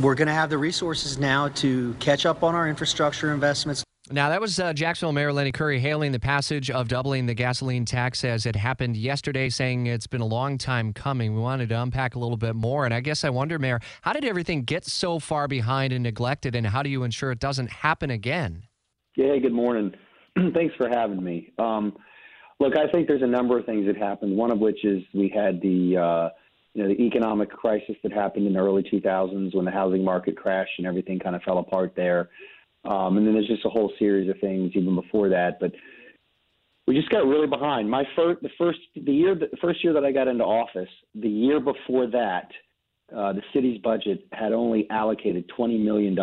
We're going to have the resources now to catch up on our infrastructure investments. Now, that was uh, Jacksonville Mayor Lenny Curry hailing the passage of doubling the gasoline tax as it happened yesterday, saying it's been a long time coming. We wanted to unpack a little bit more. And I guess I wonder, Mayor, how did everything get so far behind and neglected, and how do you ensure it doesn't happen again? Yeah, good morning. Thanks for having me. Um, look, I think there's a number of things that happened, one of which is we had the. Uh, you know, the economic crisis that happened in the early 2000s when the housing market crashed and everything kind of fell apart there. Um, and then there's just a whole series of things even before that. But we just got really behind. My first, the first, the year, the first year that I got into office, the year before that, uh, the city's budget had only allocated $20 million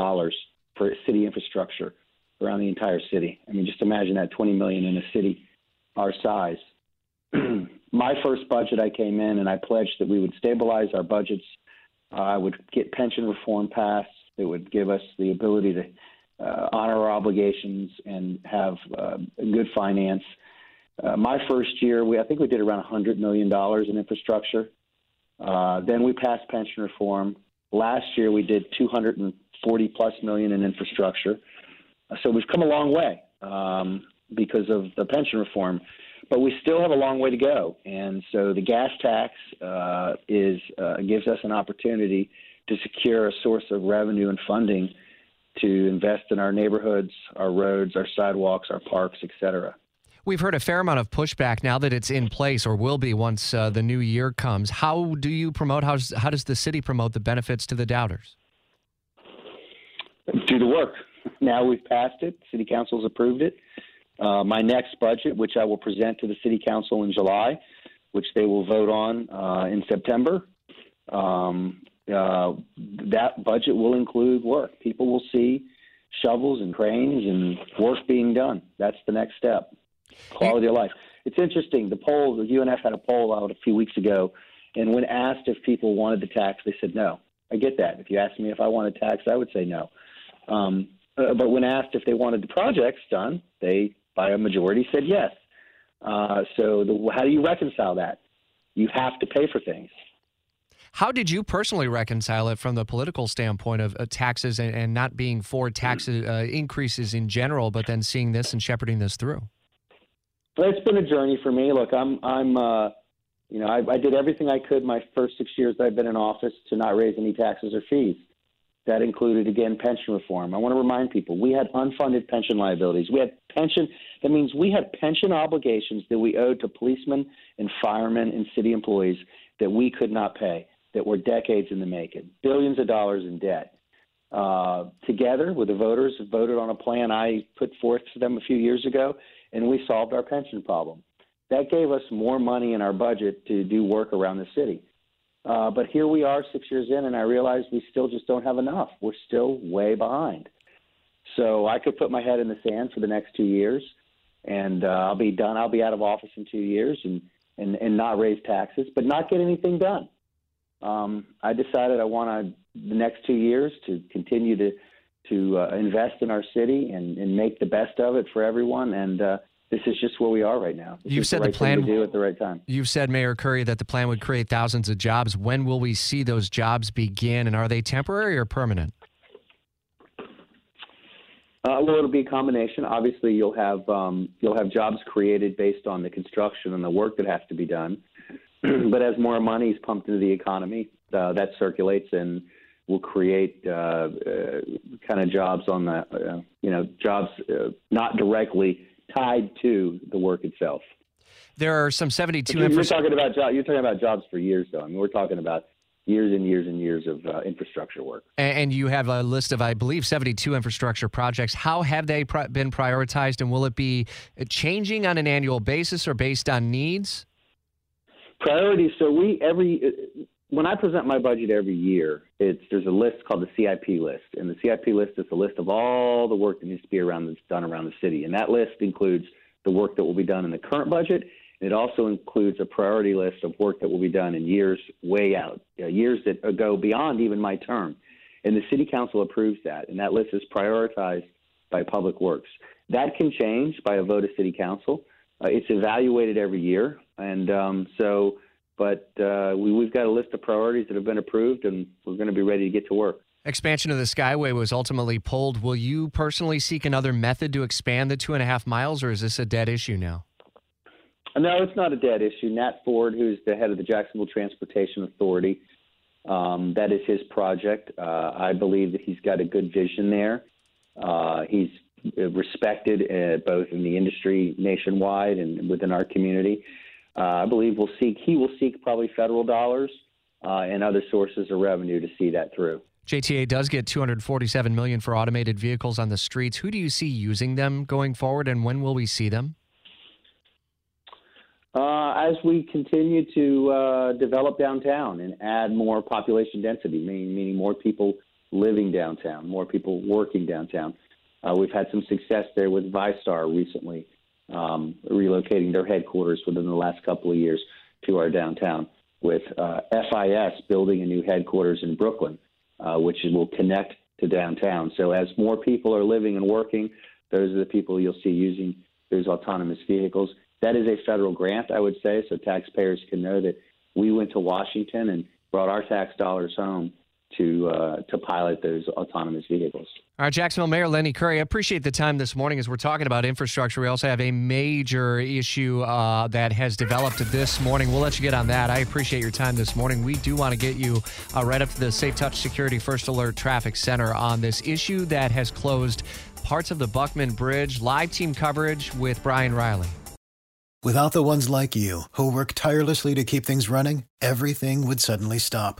for city infrastructure around the entire city. I mean, just imagine that 20 million in a city our size. My first budget, I came in and I pledged that we would stabilize our budgets. Uh, I would get pension reform passed. It would give us the ability to uh, honor our obligations and have uh, good finance. Uh, my first year, we I think we did around 100 million dollars in infrastructure. Uh, then we passed pension reform. Last year, we did 240 plus million in infrastructure. So we've come a long way um, because of the pension reform, but we still have a long way to go. And so the gas tax uh, is uh, gives us an opportunity to secure a source of revenue and funding to invest in our neighborhoods, our roads, our sidewalks, our parks, et cetera. We've heard a fair amount of pushback now that it's in place or will be once uh, the new year comes. How do you promote, how how does the city promote the benefits to the doubters? Do the work. Now we've passed it, city council's approved it. Uh, my next budget, which I will present to the city council in July, which they will vote on uh, in September, um, uh, that budget will include work. People will see shovels and cranes and work being done. That's the next step. Quality of life. It's interesting. The poll, the UNF had a poll out a few weeks ago, and when asked if people wanted the tax, they said no. I get that. If you asked me if I wanted tax, I would say no. Um, uh, but when asked if they wanted the projects done, they, by a majority, said yes. Uh, so the, how do you reconcile that? You have to pay for things. How did you personally reconcile it from the political standpoint of uh, taxes and, and, not being for tax uh, increases in general, but then seeing this and shepherding this through? Well, it's been a journey for me. Look, I'm, I'm, uh, you know, I, I did everything I could my first six years that I've been in office to not raise any taxes or fees. That included, again, pension reform. I want to remind people we had unfunded pension liabilities. We had pension, that means we had pension obligations that we owed to policemen and firemen and city employees that we could not pay that were decades in the making, billions of dollars in debt. Uh, together with the voters, voted on a plan I put forth to them a few years ago, and we solved our pension problem. That gave us more money in our budget to do work around the city. Uh, but here we are six years in, and I realize we still just don't have enough. We're still way behind. So I could put my head in the sand for the next two years, and uh, I'll be done. I'll be out of office in two years, and and and not raise taxes, but not get anything done um, I decided I want to the next two years to continue to to uh, invest in our city and, and make the best of it for everyone. And uh, this is just where we are right now. This you've said the, right the plan to do at the right time. You've said, Mayor Curry, that the plan would create thousands of jobs. When will we see those jobs begin, and are they temporary or permanent? Uh, well, it'll be a combination. Obviously, you'll have um, you'll have jobs created based on the construction and the work that has to be done. but as more money is pumped into the economy, uh, that circulates and will create uh, uh, kind of jobs on the, uh, you know, jobs uh, not directly tied to the work itself. There are some 72. You're, you're talking about jo- you're talking about jobs for years, though. I mean, we're talking about years and years and years of uh, infrastructure work. And you have a list of, I believe, 72 infrastructure projects. How have they been prioritized, and will it be changing on an annual basis or based on needs? priorities. So we every when I present my budget every year, it's there's a list called the CIP list, and the CIP list is a list of all the work that needs to be around that's done around the city, and that list includes the work that will be done in the current budget. And it also includes a priority list of work that will be done in years way out, uh, years that go beyond even my term. And the city council approves that, and that list is prioritized by Public Works. That can change by a vote of city council. Uh, it's evaluated every year, and um, so but uh, we, we've got a list of priorities that have been approved, and we're going to be ready to get to work. Expansion of the Skyway was ultimately pulled. Will you personally seek another method to expand the two and a half miles, or is this a dead issue now? No, it's not a dead issue. Nat Ford, who's the head of the Jacksonville Transportation Authority, um, that is his project. Uh, I believe that he's got a good vision there. Uh, he's respected uh, both in the industry nationwide and within our community. Uh, I believe we'll seek he will seek probably federal dollars uh, and other sources of revenue to see that through. JTA does get 247 million for automated vehicles on the streets. Who do you see using them going forward, and when will we see them? Uh, as we continue to uh, develop downtown and add more population density, meaning, meaning more people living downtown, more people working downtown. Uh, we've had some success there with VyStar recently, um, relocating their headquarters within the last couple of years to our downtown, with uh, FIS building a new headquarters in Brooklyn, uh, which will connect to downtown. So as more people are living and working, those are the people you'll see using those autonomous vehicles. That is a federal grant, I would say, so taxpayers can know that we went to Washington and brought our tax dollars home to uh, to pilot those autonomous vehicles. All right, Jacksonville Mayor Lenny Curry, I appreciate the time this morning as we're talking about infrastructure. We also have a major issue uh, that has developed this morning. We'll let you get on that. I appreciate your time this morning. We do want to get you uh, right up to the Safe Touch Security First Alert Traffic Center on this issue that has closed parts of the Buckman Bridge. Live team coverage with Brian Riley. Without the ones like you who work tirelessly to keep things running, everything would suddenly stop